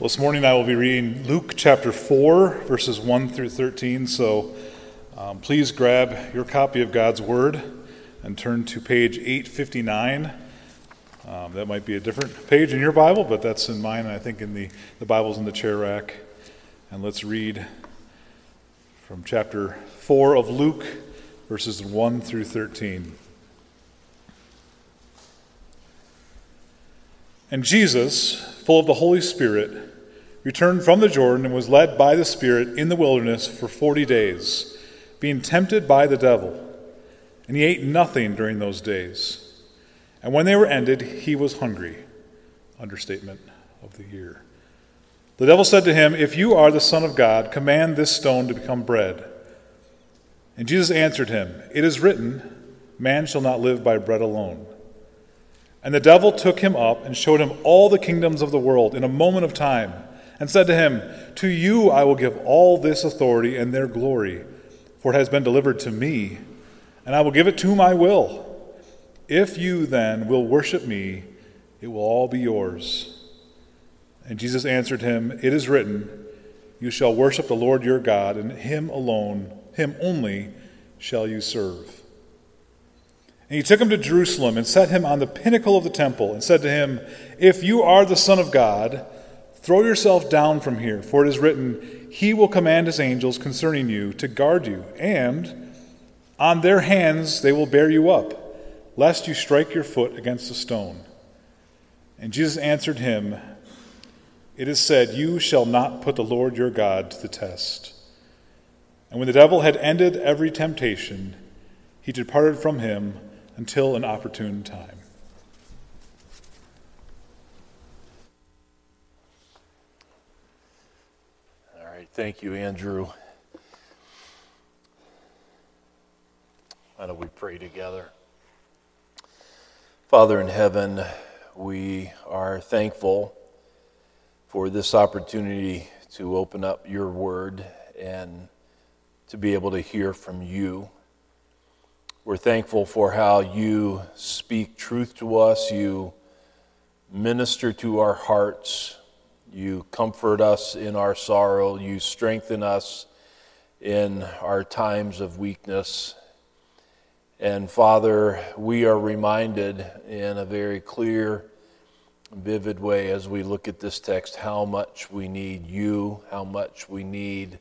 Well, this morning I will be reading Luke chapter 4, verses 1 through 13. So um, please grab your copy of God's Word and turn to page 859. Um, that might be a different page in your Bible, but that's in mine, and I think in the, the Bible's in the chair rack. And let's read from chapter 4 of Luke, verses 1 through 13. And Jesus, full of the Holy Spirit, returned from the Jordan and was led by the Spirit in the wilderness for forty days, being tempted by the devil. And he ate nothing during those days. And when they were ended, he was hungry. Understatement of the year. The devil said to him, If you are the Son of God, command this stone to become bread. And Jesus answered him, It is written, Man shall not live by bread alone. And the devil took him up and showed him all the kingdoms of the world in a moment of time and said to him, To you I will give all this authority and their glory, for it has been delivered to me, and I will give it to whom I will. If you then will worship me, it will all be yours. And Jesus answered him, It is written, You shall worship the Lord your God, and him alone, him only, shall you serve. And he took him to Jerusalem and set him on the pinnacle of the temple, and said to him, If you are the Son of God, Throw yourself down from here, for it is written, He will command His angels concerning you to guard you, and on their hands they will bear you up, lest you strike your foot against a stone. And Jesus answered him, It is said, You shall not put the Lord your God to the test. And when the devil had ended every temptation, he departed from him until an opportune time. Thank you, Andrew. Why don't we pray together? Father in heaven, we are thankful for this opportunity to open up your word and to be able to hear from you. We're thankful for how you speak truth to us, you minister to our hearts you comfort us in our sorrow. You strengthen us in our times of weakness. And Father, we are reminded in a very clear, vivid way as we look at this text how much we need you, how much we need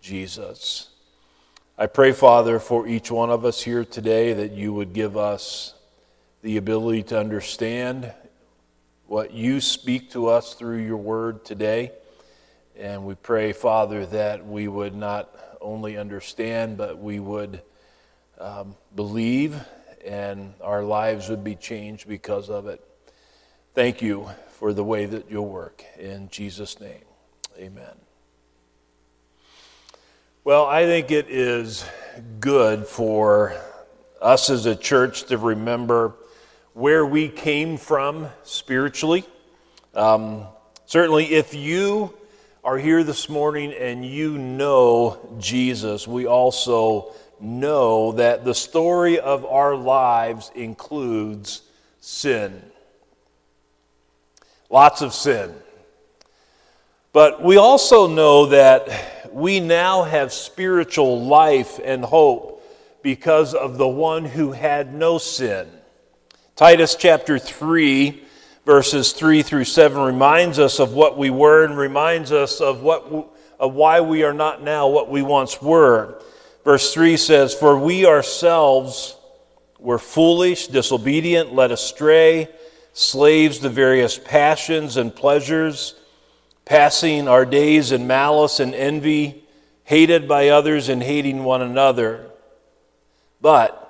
Jesus. I pray, Father, for each one of us here today that you would give us the ability to understand what you speak to us through your word today. And we pray, Father, that we would not only understand, but we would um, believe and our lives would be changed because of it. Thank you for the way that you'll work. In Jesus' name, amen. Well, I think it is good for us as a church to remember where we came from spiritually. Um, certainly, if you are here this morning and you know Jesus, we also know that the story of our lives includes sin. Lots of sin. But we also know that we now have spiritual life and hope because of the one who had no sin. Titus chapter 3, verses 3 through 7 reminds us of what we were and reminds us of, what, of why we are not now what we once were. Verse 3 says, For we ourselves were foolish, disobedient, led astray, slaves to various passions and pleasures, passing our days in malice and envy, hated by others and hating one another. But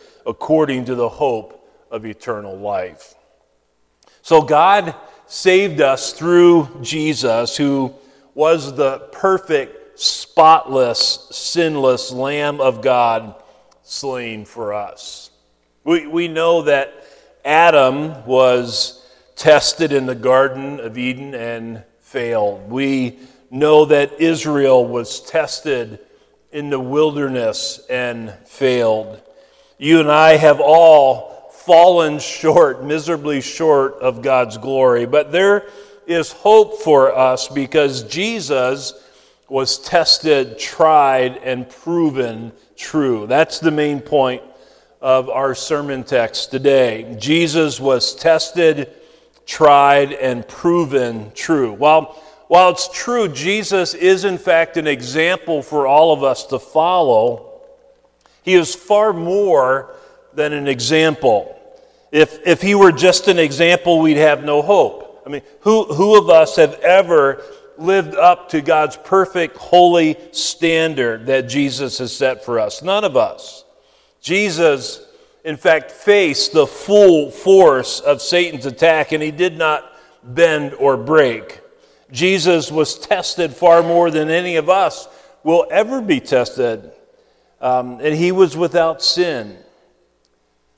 according to the hope of eternal life. So God saved us through Jesus, who was the perfect, spotless, sinless Lamb of God slain for us. We, we know that Adam was tested in the Garden of Eden and failed. We know that Israel was tested in the wilderness and failed. You and I have all fallen short, miserably short of God's glory. But there is hope for us because Jesus was tested, tried, and proven true. That's the main point of our sermon text today. Jesus was tested, tried, and proven true. While, while it's true, Jesus is in fact an example for all of us to follow, he is far more than an example. If, if he were just an example, we'd have no hope. I mean, who, who of us have ever lived up to God's perfect, holy standard that Jesus has set for us? None of us. Jesus, in fact, faced the full force of Satan's attack, and he did not bend or break. Jesus was tested far more than any of us will ever be tested, um, and he was without sin.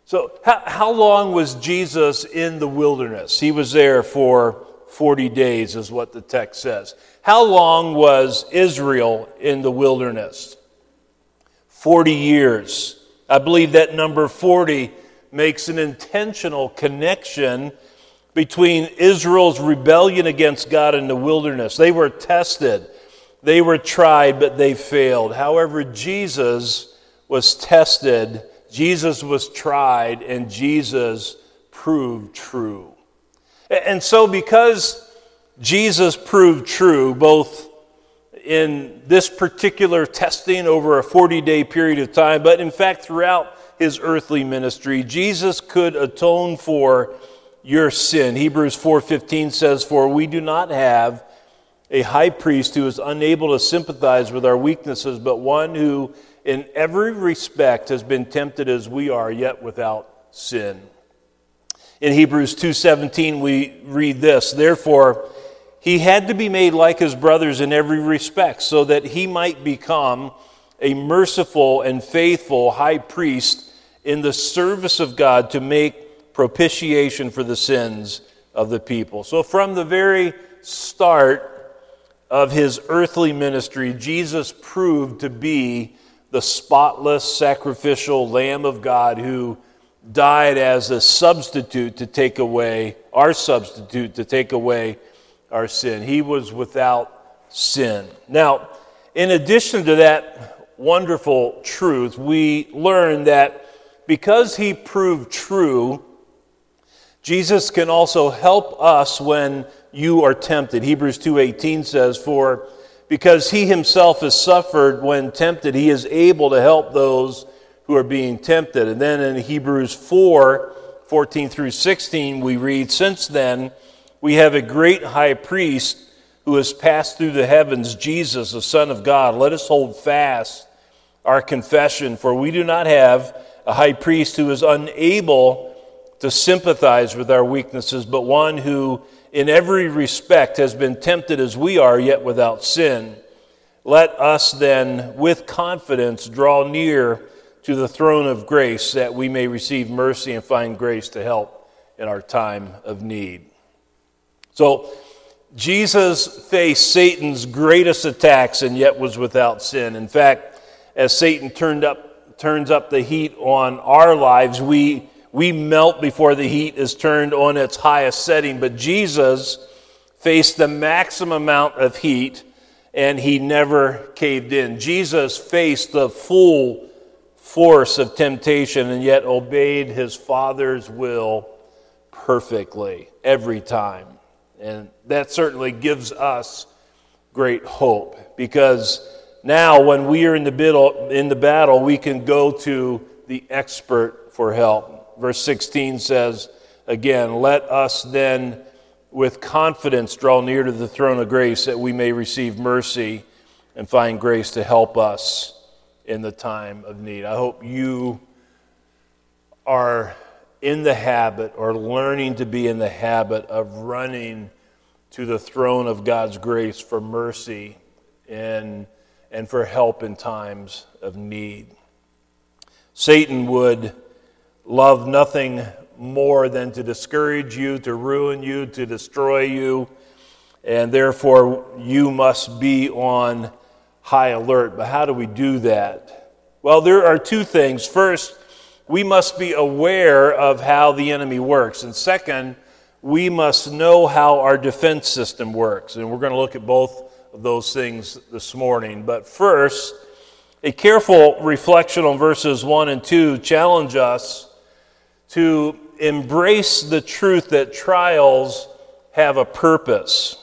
So, how, how long was Jesus in the wilderness? He was there for 40 days, is what the text says. How long was Israel in the wilderness? 40 years. I believe that number 40 makes an intentional connection between Israel's rebellion against God in the wilderness. They were tested, they were tried, but they failed. However, Jesus was tested Jesus was tried and Jesus proved true. And so, because Jesus proved true, both in this particular testing over a 40 day period of time, but in fact throughout his earthly ministry, Jesus could atone for your sin. Hebrews 4:15 says, "For we do not have a high priest who is unable to sympathize with our weaknesses, but one who in every respect has been tempted as we are, yet without sin. In Hebrews 2:17 we read this, therefore he had to be made like his brothers in every respect so that he might become a merciful and faithful high priest in the service of God to make propitiation for the sins of the people. So from the very start of his earthly ministry, Jesus proved to be the spotless sacrificial Lamb of God who died as a substitute to take away, our substitute to take away our sin. He was without sin. Now, in addition to that wonderful truth, we learn that because he proved true, Jesus can also help us when you are tempted. Hebrews 2:18 says, "For because he himself has suffered when tempted, he is able to help those who are being tempted. And then in Hebrews 4 14 through 16, we read, Since then, we have a great high priest who has passed through the heavens, Jesus, the Son of God. Let us hold fast our confession, for we do not have a high priest who is unable to sympathize with our weaknesses, but one who in every respect has been tempted as we are, yet without sin. Let us then, with confidence, draw near to the throne of grace that we may receive mercy and find grace to help in our time of need. So, Jesus faced Satan's greatest attacks and yet was without sin. In fact, as Satan turned up, turns up the heat on our lives, we we melt before the heat is turned on its highest setting. But Jesus faced the maximum amount of heat and he never caved in. Jesus faced the full force of temptation and yet obeyed his Father's will perfectly every time. And that certainly gives us great hope because now when we are in the, in the battle, we can go to the expert for help verse 16 says, again, let us then with confidence draw near to the throne of grace that we may receive mercy and find grace to help us in the time of need. I hope you are in the habit or learning to be in the habit of running to the throne of God's grace for mercy and, and for help in times of need. Satan would love nothing more than to discourage you, to ruin you, to destroy you, and therefore you must be on high alert. But how do we do that? Well, there are two things. First, we must be aware of how the enemy works. And second, we must know how our defense system works. And we're going to look at both of those things this morning. But first, a careful reflection on verses 1 and 2 challenge us to embrace the truth that trials have a purpose.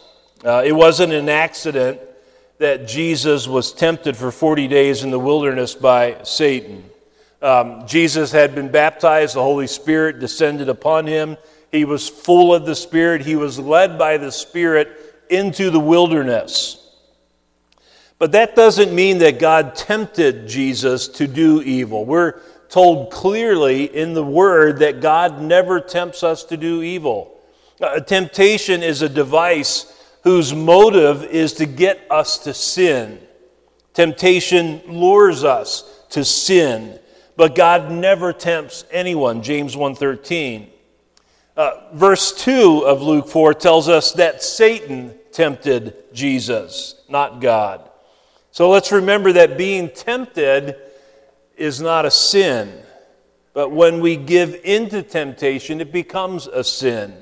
Uh, it wasn't an accident that Jesus was tempted for 40 days in the wilderness by Satan. Um, Jesus had been baptized, the Holy Spirit descended upon him. He was full of the Spirit. He was led by the Spirit into the wilderness. But that doesn't mean that God tempted Jesus to do evil. We're told clearly in the Word that God never tempts us to do evil. Uh, temptation is a device whose motive is to get us to sin. Temptation lures us to sin, but God never tempts anyone. James 1:13. Uh, verse 2 of Luke 4 tells us that Satan tempted Jesus, not God. So let's remember that being tempted is not a sin, but when we give into temptation, it becomes a sin.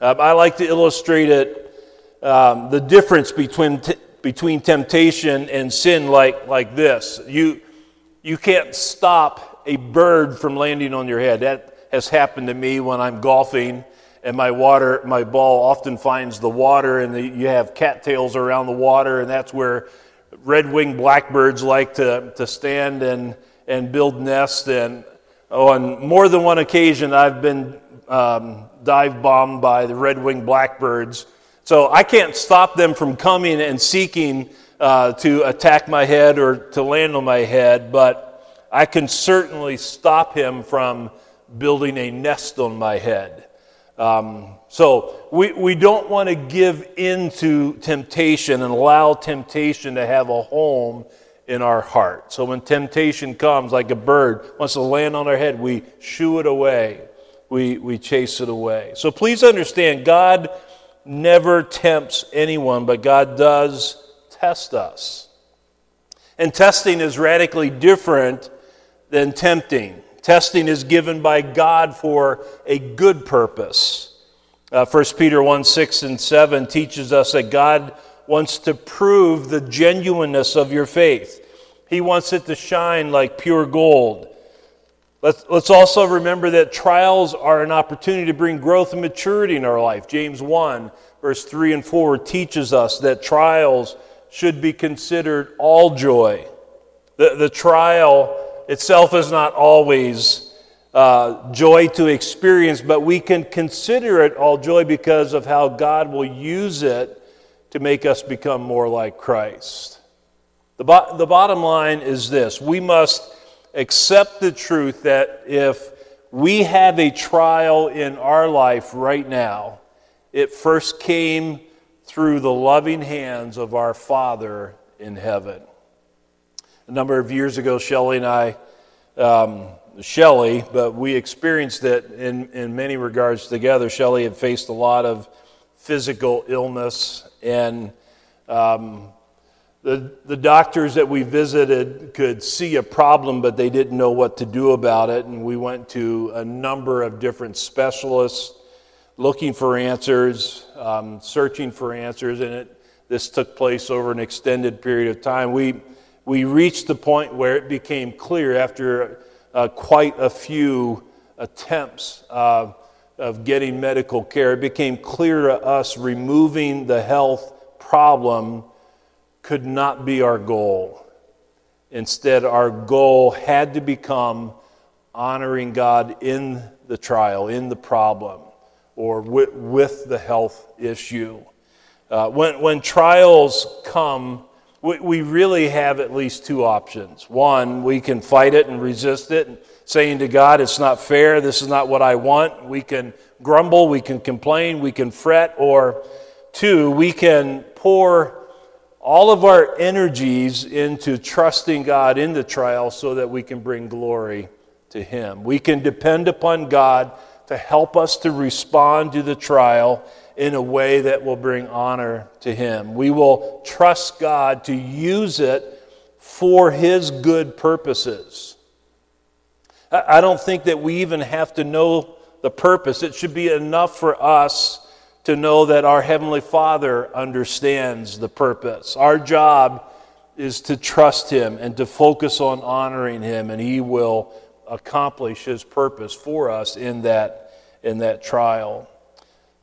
Uh, I like to illustrate it um, the difference between, t- between temptation and sin like, like this. You, you can't stop a bird from landing on your head. That has happened to me when I'm golfing and my water, my ball often finds the water and the, you have cattails around the water and that's where red-winged blackbirds like to, to stand and, and build nests. And oh, on more than one occasion, I've been um, dive bombed by the red-winged blackbirds so I can't stop them from coming and seeking uh, to attack my head or to land on my head, but I can certainly stop him from building a nest on my head. Um, so we, we don't want to give in to temptation and allow temptation to have a home in our heart. So when temptation comes, like a bird wants to land on our head, we shoo it away. We, we chase it away. So please understand, God never tempts anyone, but God does test us. And testing is radically different than tempting. Testing is given by God for a good purpose. Uh, 1 Peter 1 6 and 7 teaches us that God wants to prove the genuineness of your faith. He wants it to shine like pure gold. Let's, let's also remember that trials are an opportunity to bring growth and maturity in our life. James 1, verse 3 and 4 teaches us that trials should be considered all joy. The, the trial itself is not always uh, joy to experience, but we can consider it all joy because of how God will use it to make us become more like Christ. The, bo- the bottom line is this we must accept the truth that if we have a trial in our life right now, it first came through the loving hands of our Father in heaven. A number of years ago, Shelley and I, um, Shelley, but we experienced it in, in many regards together. Shelley had faced a lot of physical illness and um, the, the doctors that we visited could see a problem, but they didn't know what to do about it. And we went to a number of different specialists looking for answers, um, searching for answers, and it, this took place over an extended period of time. We, we reached the point where it became clear after uh, quite a few attempts uh, of getting medical care, it became clear to us removing the health problem could not be our goal. Instead, our goal had to become honoring God in the trial, in the problem, or with, with the health issue. Uh, when, when trials come, we, we really have at least two options. One, we can fight it and resist it, saying to God, It's not fair, this is not what I want. We can grumble, we can complain, we can fret, or two, we can pour all of our energies into trusting God in the trial so that we can bring glory to Him. We can depend upon God to help us to respond to the trial in a way that will bring honor to Him. We will trust God to use it for His good purposes. I don't think that we even have to know the purpose. It should be enough for us to know that our Heavenly Father understands the purpose. Our job is to trust Him and to focus on honoring Him, and He will accomplish His purpose for us in that, in that trial.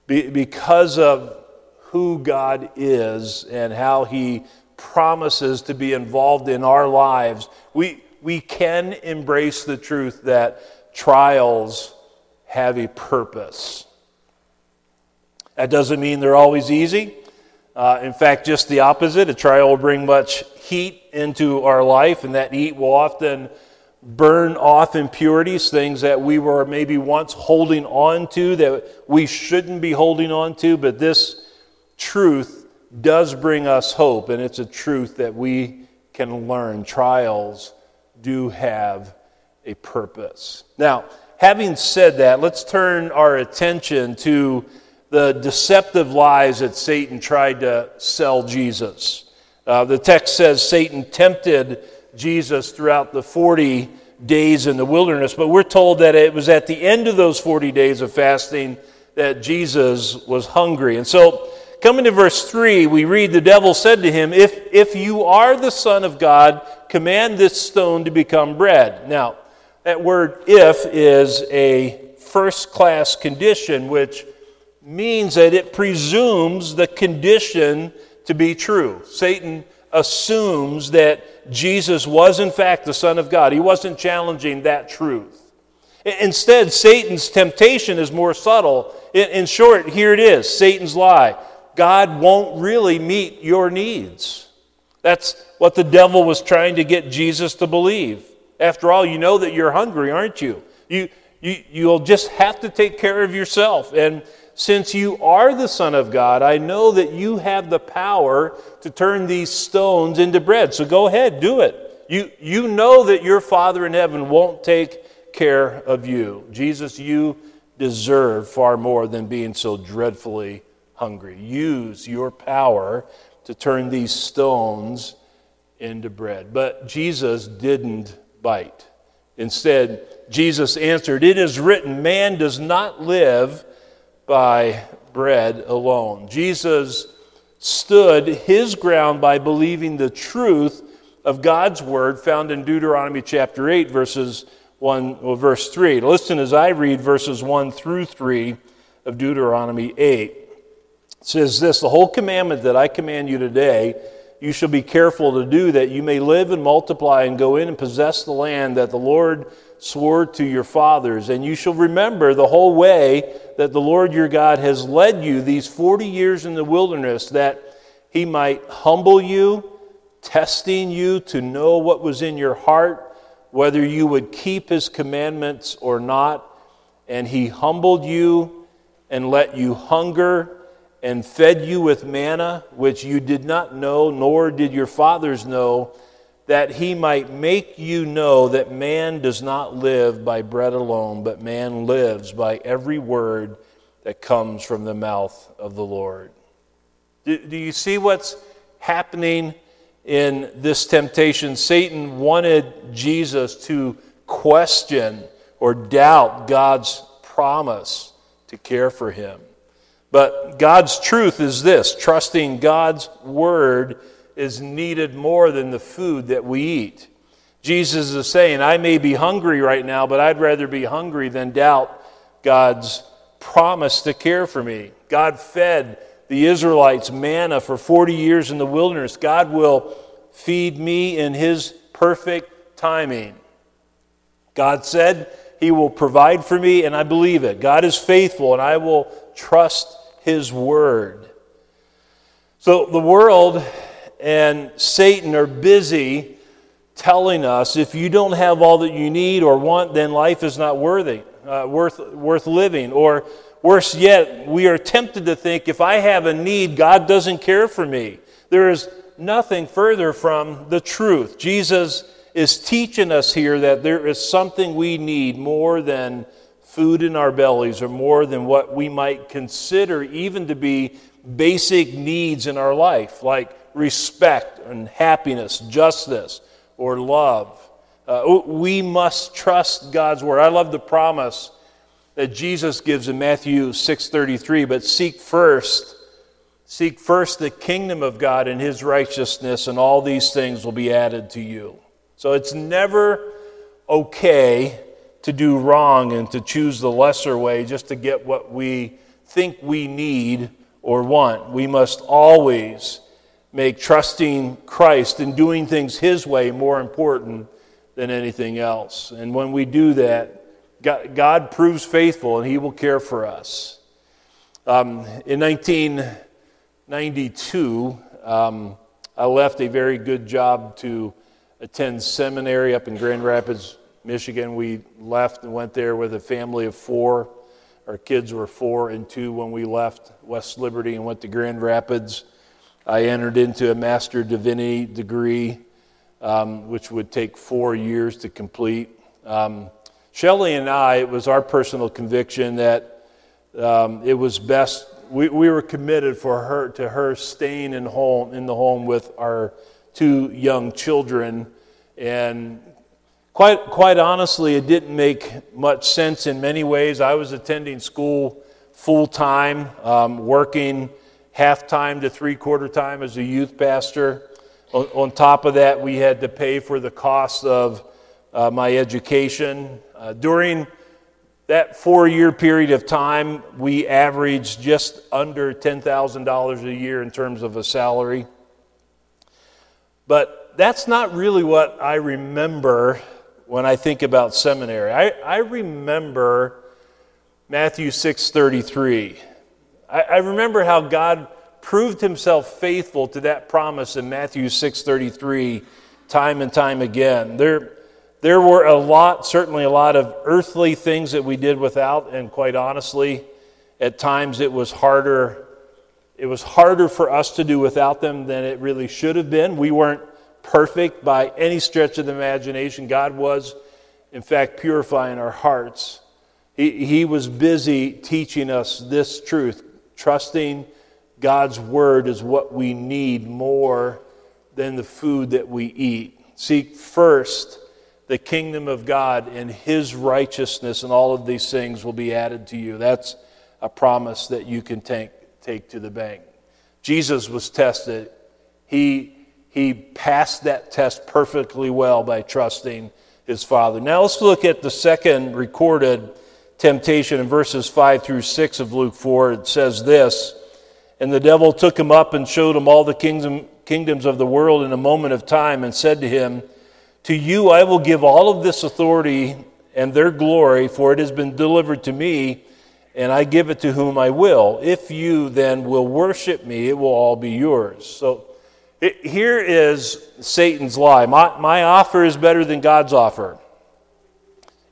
Be, because of who God is and how He promises to be involved in our lives, we, we can embrace the truth that trials have a purpose. That doesn't mean they're always easy. Uh, in fact, just the opposite. A trial will bring much heat into our life, and that heat will often burn off impurities, things that we were maybe once holding on to that we shouldn't be holding on to. But this truth does bring us hope, and it's a truth that we can learn. Trials do have a purpose. Now, having said that, let's turn our attention to the deceptive lies that Satan tried to sell Jesus. Uh, the text says Satan tempted Jesus throughout the 40 days in the wilderness, but we're told that it was at the end of those 40 days of fasting that Jesus was hungry. And so, coming to verse 3, we read the devil said to him, If, if you are the Son of God, command this stone to become bread. Now, that word if is a first class condition which means that it presumes the condition to be true. Satan assumes that Jesus was, in fact, the Son of God. He wasn't challenging that truth. Instead, Satan's temptation is more subtle. In short, here it is Satan's lie God won't really meet your needs. That's what the devil was trying to get Jesus to believe. After all, you know that you're hungry, aren't you? You, you you'll just have to take care of yourself. And since you are the Son of God, I know that you have the power to turn these stones into bread. So go ahead, do it. You, you know that your Father in heaven won't take care of you. Jesus, you deserve far more than being so dreadfully hungry. Use your power to turn these stones into bread. But Jesus didn't bite. Instead, Jesus answered, It is written, man does not live by bread alone. Jesus stood his ground by believing the truth of God's word found in Deuteronomy chapter 8, verses 1, well, verse 3. Listen as I read verses 1 through 3 of Deuteronomy 8. It says this The whole commandment that I command you today, you shall be careful to do, that you may live and multiply and go in and possess the land that the Lord swore to your fathers. And you shall remember the whole way that the Lord your God has led you these 40 years in the wilderness, that he might humble you, testing you to know what was in your heart, whether you would keep his commandments or not. And he humbled you and let you hunger and fed you with manna, which you did not know, nor did your fathers know that he might make you know that man does not live by bread alone, but man lives by every word that comes from the mouth of the Lord. Do, do you see what's happening in this temptation? Satan wanted Jesus to question or doubt God's promise to care for him. But God's truth is this trusting God's word is needed more than the food that we eat. Jesus is saying, I may be hungry right now, but I'd rather be hungry than doubt God's promise to care for me. God fed the Israelites manna for 40 years in the wilderness. God will feed me in His perfect timing. God said He will provide for me, and I believe it. God is faithful, and I will trust His word. So the world and Satan are busy telling us if you don't have all that you need or want, then life is not worthy, uh, worth, worth living. Or worse yet, we are tempted to think if I have a need, God doesn't care for me. There is nothing further from the truth. Jesus is teaching us here that there is something we need more than food in our bellies are more than what we might consider even to be basic needs in our life, like respect and happiness, justice, or love. Uh, we must trust God's word. I love the promise that Jesus gives in Matthew 6:33, but seek first seek first the kingdom of God and his righteousness and all these things will be added to you. So it's never okay to do wrong and to choose the lesser way just to get what we think we need or want. We must always make trusting Christ and doing things his way more important than anything else. And when we do that, God, proves faithful and He will care for us. Um, in 1992, um, I left a very good job to attend seminary up in Grand Rapids, Michigan. We left and went there with a family of four. Our kids were four and two when we left West Liberty and went to Grand Rapids. I entered into a Master Divinity degree, um, which would take four years to complete. Um, Shelley and I, it was our personal conviction that um, it was best. We, we were committed for her to her staying in home in the home with our two young children, and quite quite honestly, it didn't make much sense in many ways. I was attending school full time, um, working half time to three quarter time as a youth pastor. On, on, top of that, we had to pay for the cost of uh, my education. Uh, during that four year period of time, we averaged just under $10,000 a year in terms of a salary. But that's not really what I remember when I think about seminary. I, I remember Matthew 6:33. I, I remember how God proved himself faithful to that promise in Matthew 6:33 time and time again. There there were a lot, certainly a lot of earthly things that we did without, and quite honestly, at times it was harder. It was harder for us to do without them than it really should have been. We weren't perfect by any stretch of the imagination. God was, in fact, purifying our hearts. He, he was busy teaching us this truth. Trusting God's word is what we need more than the food that we eat. Seek first the kingdom of God and his righteousness, and all of these things will be added to you. That's a promise that you can take, take to the bank. Jesus was tested. He, he passed that test perfectly well by trusting his Father. Now let's look at the second recorded temptation in verses 5 through 6 of Luke 4. It says this And the devil took him up and showed him all the kingdom, kingdoms of the world in a moment of time and said to him, to you I will give all of this authority and their glory, for it has been delivered to me, and I give it to whom I will. If you then will worship me, it will all be yours. So it, here is Satan's lie my, my offer is better than God's offer.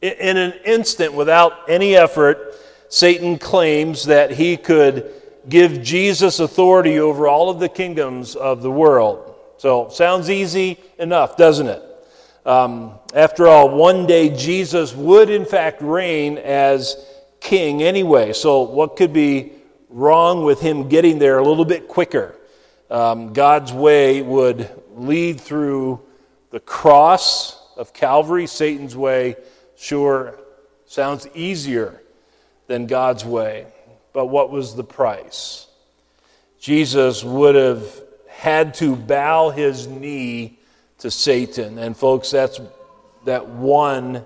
In, in an instant, without any effort, Satan claims that he could give Jesus authority over all of the kingdoms of the world. So, sounds easy enough, doesn't it? Um, after all, one day Jesus would in fact reign as king anyway. So, what could be wrong with him getting there a little bit quicker? Um, God's way would lead through the cross of Calvary. Satan's way sure sounds easier than God's way. But what was the price? Jesus would have had to bow his knee to Satan. And folks, that's that one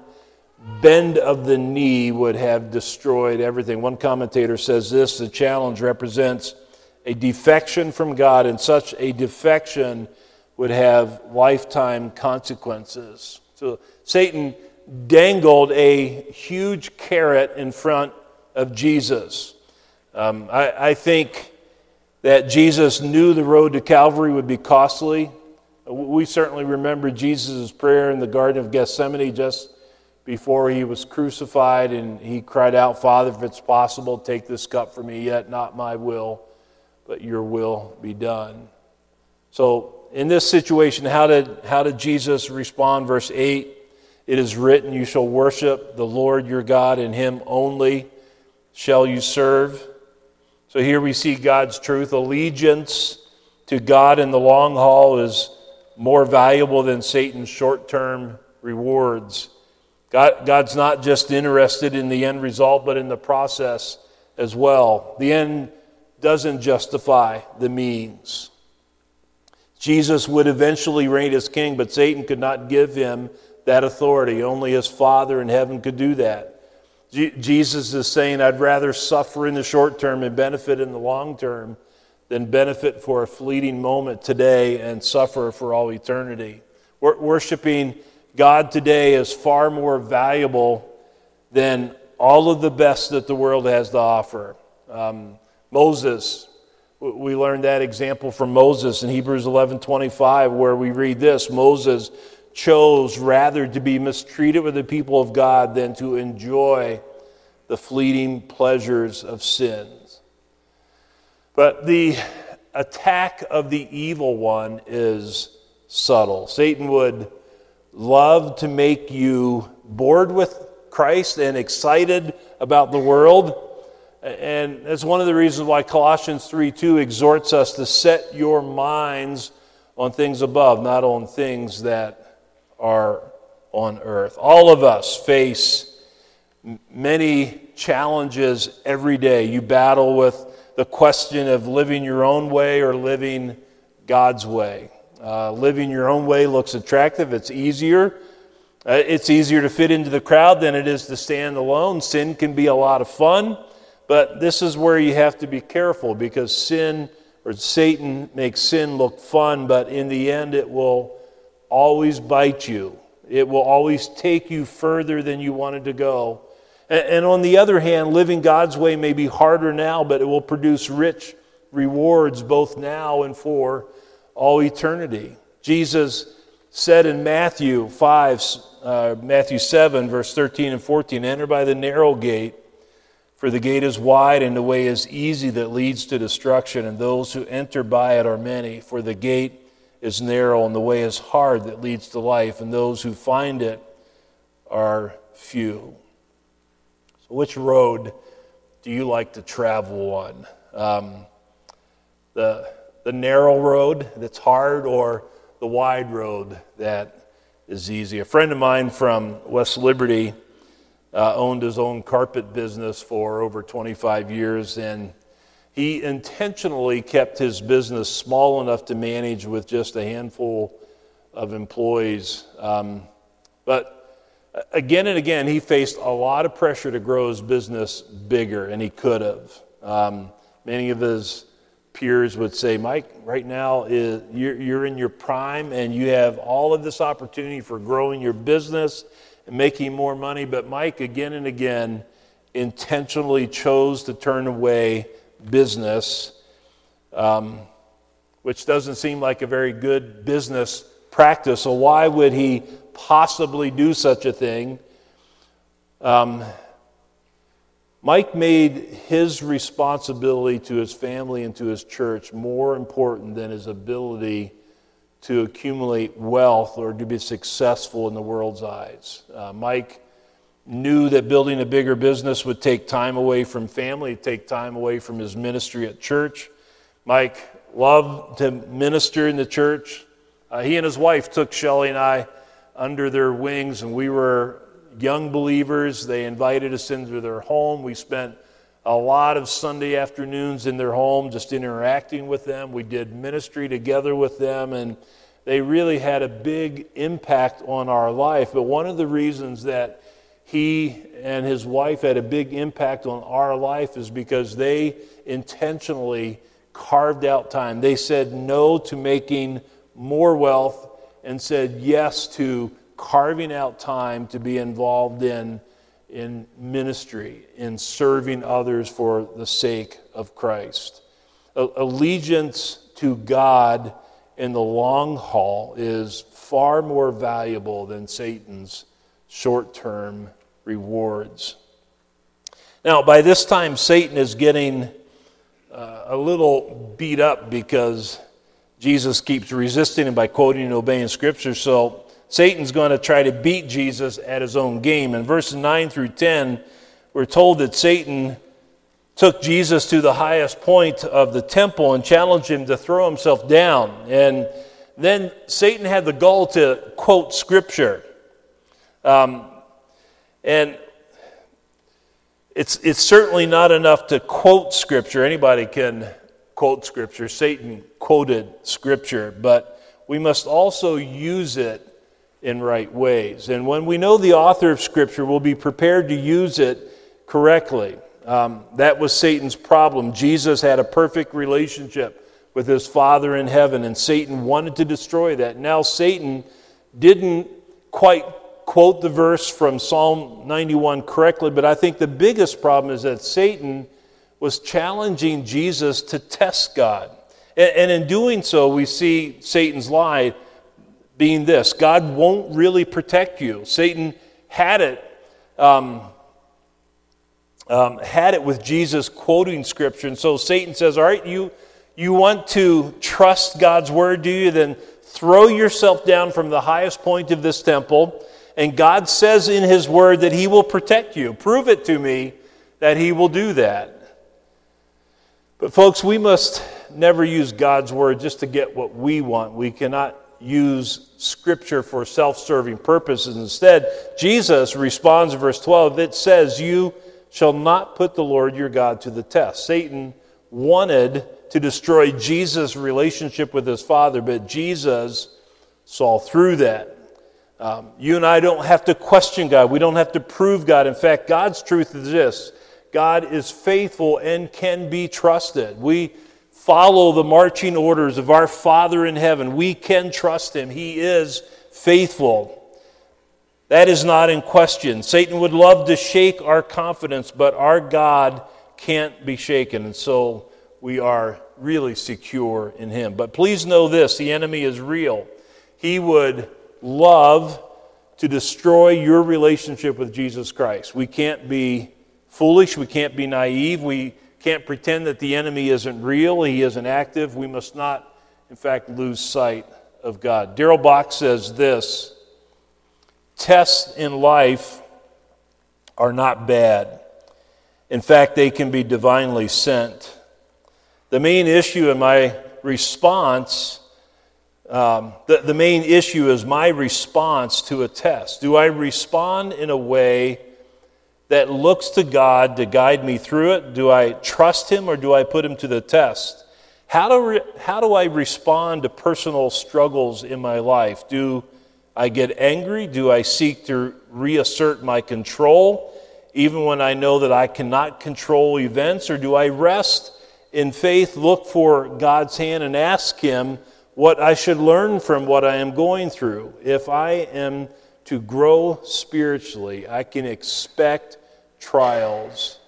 bend of the knee would have destroyed everything. One commentator says this the challenge represents a defection from God, and such a defection would have lifetime consequences. So Satan dangled a huge carrot in front of Jesus. Um, I, I think that Jesus knew the road to Calvary would be costly. We certainly remember Jesus' prayer in the Garden of Gethsemane just before he was crucified, and he cried out, Father, if it's possible, take this cup from me, yet not my will, but your will be done. So, in this situation, how did, how did Jesus respond? Verse 8 It is written, You shall worship the Lord your God, and him only shall you serve. So, here we see God's truth. Allegiance to God in the long haul is more valuable than Satan's short term rewards. God, God's not just interested in the end result, but in the process as well. The end doesn't justify the means. Jesus would eventually reign as king, but Satan could not give him that authority. Only his Father in heaven could do that. Jesus is saying, I'd rather suffer in the short term and benefit in the long term than benefit for a fleeting moment today and suffer for all eternity. Worshipping God today is far more valuable than all of the best that the world has to offer. Um, Moses, we learned that example from Moses in Hebrews 11 25, where we read this Moses chose rather to be mistreated with the people of God than to enjoy the fleeting pleasures of sins. But the attack of the evil one is subtle. Satan would love to make you bored with Christ and excited about the world. And that's one of the reasons why Colossians 3 2 exhorts us to set your minds on things above, not on things that are on earth. All of us face many challenges every day. You battle with the question of living your own way or living God's way. Uh, living your own way looks attractive, it's easier. Uh, it's easier to fit into the crowd than it is to stand alone. Sin can be a lot of fun, but this is where you have to be careful because sin or Satan makes sin look fun, but in the end, it will always bite you. It will always take you further than you wanted to go. And, on the other hand, living God's way may be harder now, but it will produce rich rewards both now and for all eternity. Jesus said in Matthew 5, uh, Matthew 7, verse 13 and 14, enter by the narrow gate, for the gate is wide and the way is easy that leads to destruction, and those who enter by it are many. For the gate is narrow and the way is hard that leads to life, and those who find it are few. So, which road do you like to travel on? Um, the the narrow road that's hard or the wide road that is easy. A friend of mine from West Liberty uh, owned his own carpet business for over 25 years, and he intentionally kept his business small enough to manage with just a handful of employees. Um, but uh, again and again, he faced a lot of pressure to grow his business bigger, and he could have. Um, many of his peers would say, Mike, right now is, you're, you're in your prime and you have all of this opportunity for growing your business making more money. But Mike, again and again, intentionally chose to turn away business, um, which doesn't seem like a very good business practice. So, why would he possibly do such a thing? Um, Mike made his responsibility to his family and to his church more important than his ability to accumulate wealth or to be successful in the world's eyes. Uh, Mike knew that building a bigger business would take time away from family, take time away from his ministry at church. Mike loved to minister in the church. Uh, he and his wife took Shelly and I under their wings, and we were young believers. They invited us into their home. We spent a lot of Sunday afternoons in their home just interacting with them. We did ministry together with them, and they really had a big impact on our life. But one of the reasons that he and his wife had a big impact on our life is because they intentionally carved out time. They said no to making more wealth and said yes to carving out time to be involved in, in ministry, in serving others for the sake of Christ. Allegiance to God in the long haul is far more valuable than Satan's short term rewards. Now, by this time, Satan is getting uh, a little beat up because Jesus keeps resisting him by quoting and obeying Scripture. So Satan's going to try to beat Jesus at his own game. In verses 9 through 10, we're told that Satan took Jesus to the highest point of the temple and challenged him to throw himself down. And then Satan had the gall to quote Scripture. Um, and it's, it's certainly not enough to quote Scripture. Anybody can quote Scripture. Satan quoted Scripture, but we must also use it in right ways. And when we know the author of Scripture, we'll be prepared to use it correctly. Um, that was Satan's problem. Jesus had a perfect relationship with his Father in heaven, and Satan wanted to destroy that. Now, Satan didn't quite quote the verse from Psalm 91 correctly, but I think the biggest problem is that Satan was challenging Jesus to test God. And, in doing so, we see Satan's lie being this God won't really protect you. Satan had it. Um, um, had it with Jesus quoting scripture. And so Satan says, All right, you, you want to trust God's word, do you? Then throw yourself down from the highest point of this temple. And God says in his word that he will protect you. Prove it to me that he will do that. But, folks, we must never use God's word just to get what we want. We cannot use scripture for self serving purposes. Instead, Jesus responds in verse 12 it says, You shall not put the Lord your God to the test. Satan wanted to destroy Jesus' relationship with his Father, but Jesus saw through that. Um, you and I don't have to question God. We don't have to prove God. In fact, God's truth is this God is faithful and can be trusted. We follow the marching orders of our Father in heaven. We can trust Him. He is faithful. That is not in question. Satan would love to shake our confidence, but our God can't be shaken. And so we are really secure in Him. But please know this the enemy is real. He would love to destroy your relationship with Jesus Christ. We can't be foolish. We can't be naive. We can't pretend that the enemy isn't real. He isn't active. We must not, in fact, lose sight of God. Darrell Bock says this Tests in life are not bad. In fact, they can be divinely sent. The main issue in my response um, the, the main issue is my response to a test. Do I respond in a way that looks to God to guide me through it? Do I trust Him or do I put Him to the test? How do, re- how do I respond to personal struggles in my life? Do I get angry? Do I seek to reassert my control, even when I know that I cannot control events? Or do I rest in faith, look for God's hand, and ask Him? what I should learn from what I am going through. If I am to grow spiritually, I can expect trials.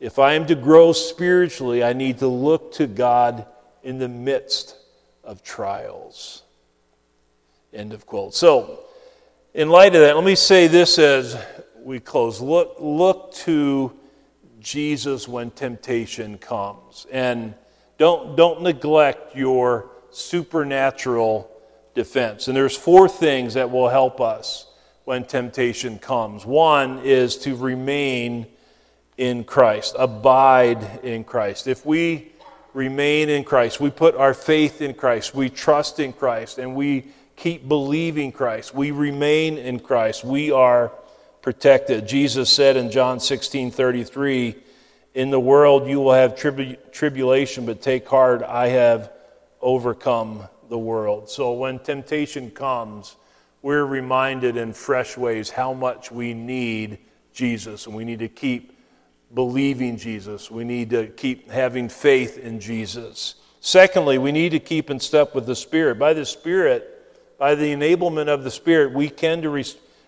If I am to grow spiritually, I need to look to God in the midst of trials. End of quote. So, in light of that, let me say this as we close. Look, look to Jesus when temptation comes. And don't, don't neglect your supernatural defense. And there's four things that will help us when temptation comes. One is to remain in Christ, abide in Christ. If we remain in Christ, we put our faith in Christ, we trust in Christ, and we keep believing Christ, we remain in Christ, we are protected. Jesus said in John 16 33, In the world you will have tribu- tribulation, but take heart, I have overcome the world. So when temptation comes, we're reminded in fresh ways how much we need Jesus, and we need to keep believing Jesus. We need to keep having faith in Jesus. Secondly, we need to keep in step with the Spirit. By the Spirit, by the enablement of the Spirit, we can to re-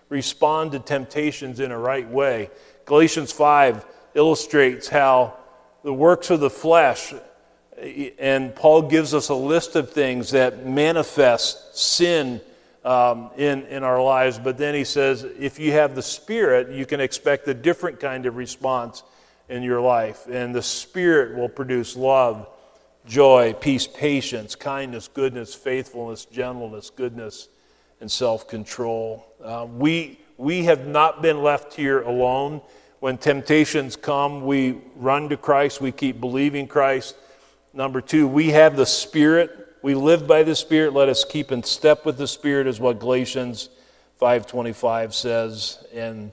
respond to temptations in a right way. Galatians 5 illustrates how the works of the flesh and Paul gives us a list of things that manifest sin um, in, in our lives. But then he says, if you have the Spirit, you can expect a different kind of response in your life. And the Spirit will produce love, joy, peace, patience, kindness, goodness, faithfulness, gentleness, goodness, and self control. Uh, we, we have not been left here alone. When temptations come, we run to Christ, we keep believing Christ. Number two, we have the Spirit we live by the Spirit. Let us keep in step with the Spirit, is what Galatians 5.25 says. And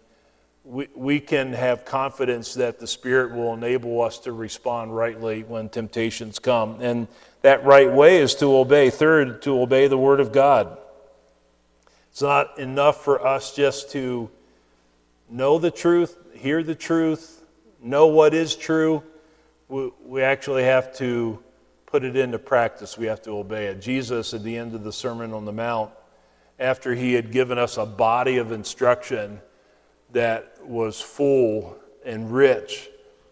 we, we can have confidence that the Spirit will enable us to respond rightly when temptations come. And that right way is to obey. Third, to obey the Word of God. It's not enough for us just to know the truth, hear the truth, know what is true. We, actually have to put it into practice, we have to obey it. Jesus, at the end of the Sermon on the Mount, after he had given us a body of instruction that was full and rich,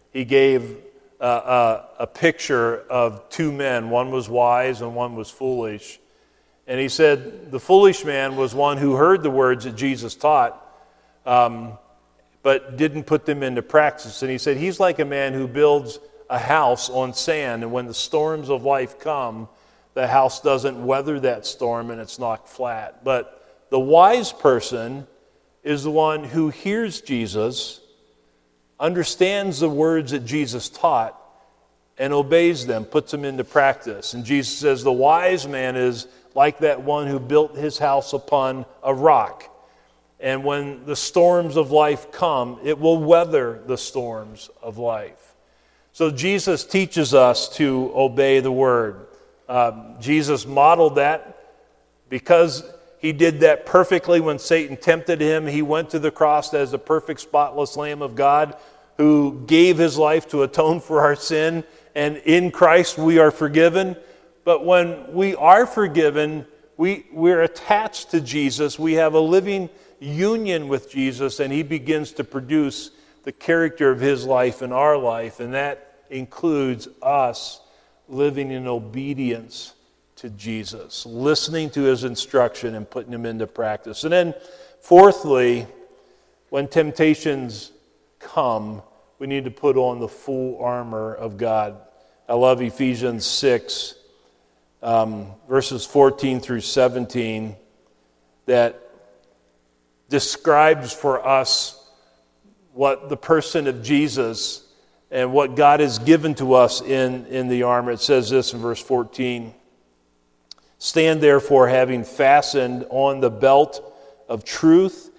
he gave uh, uh, a picture of two men. One was wise and one was foolish. And he said, The foolish man was one who heard the words that Jesus taught, um, but didn't put them into practice. And he said, He's like a man who builds a house on sand, and when the storms of life come, the house doesn't weather that storm and it's knocked flat. But the wise person is the one who hears Jesus, understands the words that Jesus taught, and obeys them, puts them into practice. And Jesus says the wise man is like that one who built his house upon a rock. And when the storms of life come, it will weather the storms of life. So Jesus teaches us to obey the word. Um, Jesus modeled that because he did that perfectly when Satan tempted him. He went to the cross as the perfect, spotless Lamb of God who gave his life to atone for our sin. And in Christ we are forgiven. But when we are forgiven, we, we're attached to Jesus. We have a living union with Jesus, and he begins to produce the character of his life in our life, and that includes us living in obedience to Jesus, listening to his instruction and putting him into practice. And then, fourthly, when temptations come, we need to put on the full armor of God. I love Ephesians 6, um, verses 14 through 17, that describes for us what the person of Jesus and what God has given to us in, in the armor. It says this in verse 14 Stand therefore, having fastened on the belt of truth,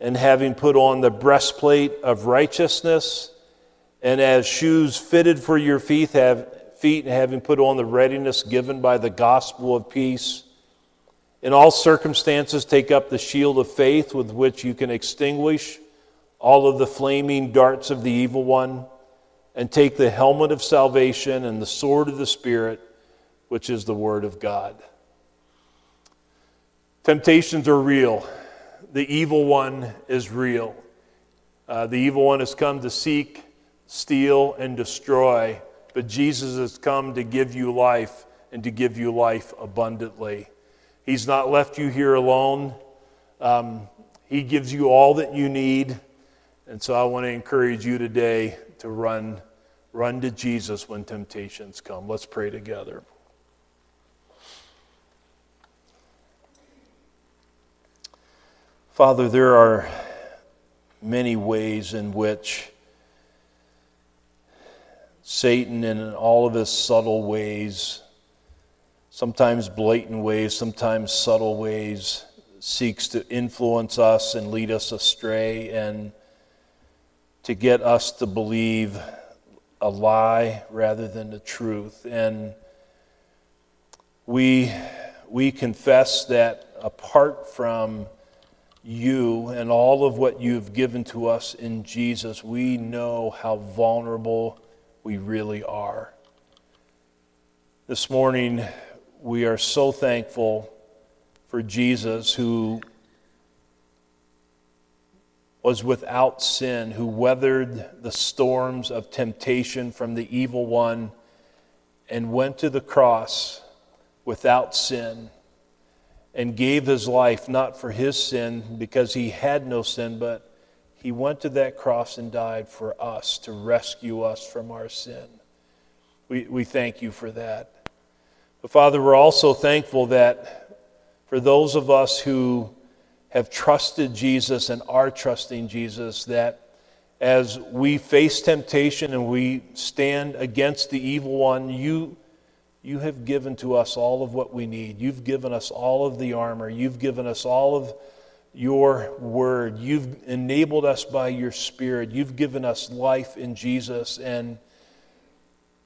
and having put on the breastplate of righteousness, and as shoes fitted for your feet, have feet, and having put on the readiness given by the gospel of peace. In all circumstances, take up the shield of faith with which you can extinguish all of the flaming darts of the evil one, and take the helmet of salvation and the sword of the Spirit, which is the Word of God. Temptations are real. The evil one is real. Uh, the evil one has come to seek, steal, and destroy, but Jesus has come to give you life and to give you life abundantly. He's not left you here alone. Um, he gives you all that you need. And so I want to encourage you today to run, run to Jesus when temptations come. Let's pray together. Father, there are many ways in which Satan, in all of his subtle ways, sometimes blatant ways, sometimes subtle ways, seeks to influence us and lead us astray and to get us to believe a lie rather than the truth. And we, we confess that apart from you and all of what you've given to us in Jesus, we know how vulnerable we really are. This morning, we are so thankful for Jesus who was without sin, who weathered the storms of temptation from the evil one and went to the cross without sin. and gave his life not for his sin because he had no sin, but he went to that cross and died for us to rescue us from our sin. We, we thank you for that. But Father, we're also thankful that for those of us who have trusted Jesus and are trusting Jesus, that as we face temptation and we stand against the evil one, you you have given to us all of what we need. You've given us all of the armor. You've given us all of your word. You've enabled us by your spirit. You've given us life in Jesus. And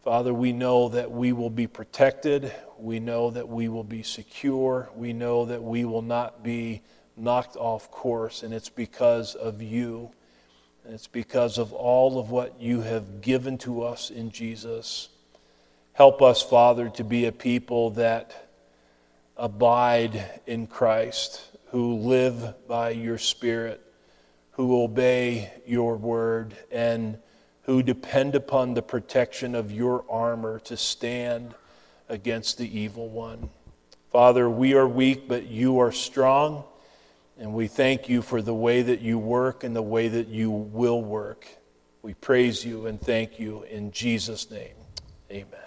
Father, we know that we will be protected. We know that we will be secure. We know that we will not be knocked off course. And it's because of you. And it's because of all of what you have given to us in Jesus. Help us, Father, to be a people that abide in Christ, who live by your Spirit, who obey your word, and who depend upon the protection of your armor to stand against the evil one. Father, we are weak, but you are strong, and we thank you for the way that you work and the way that you will work. We praise you and thank you in Jesus' name. Amen.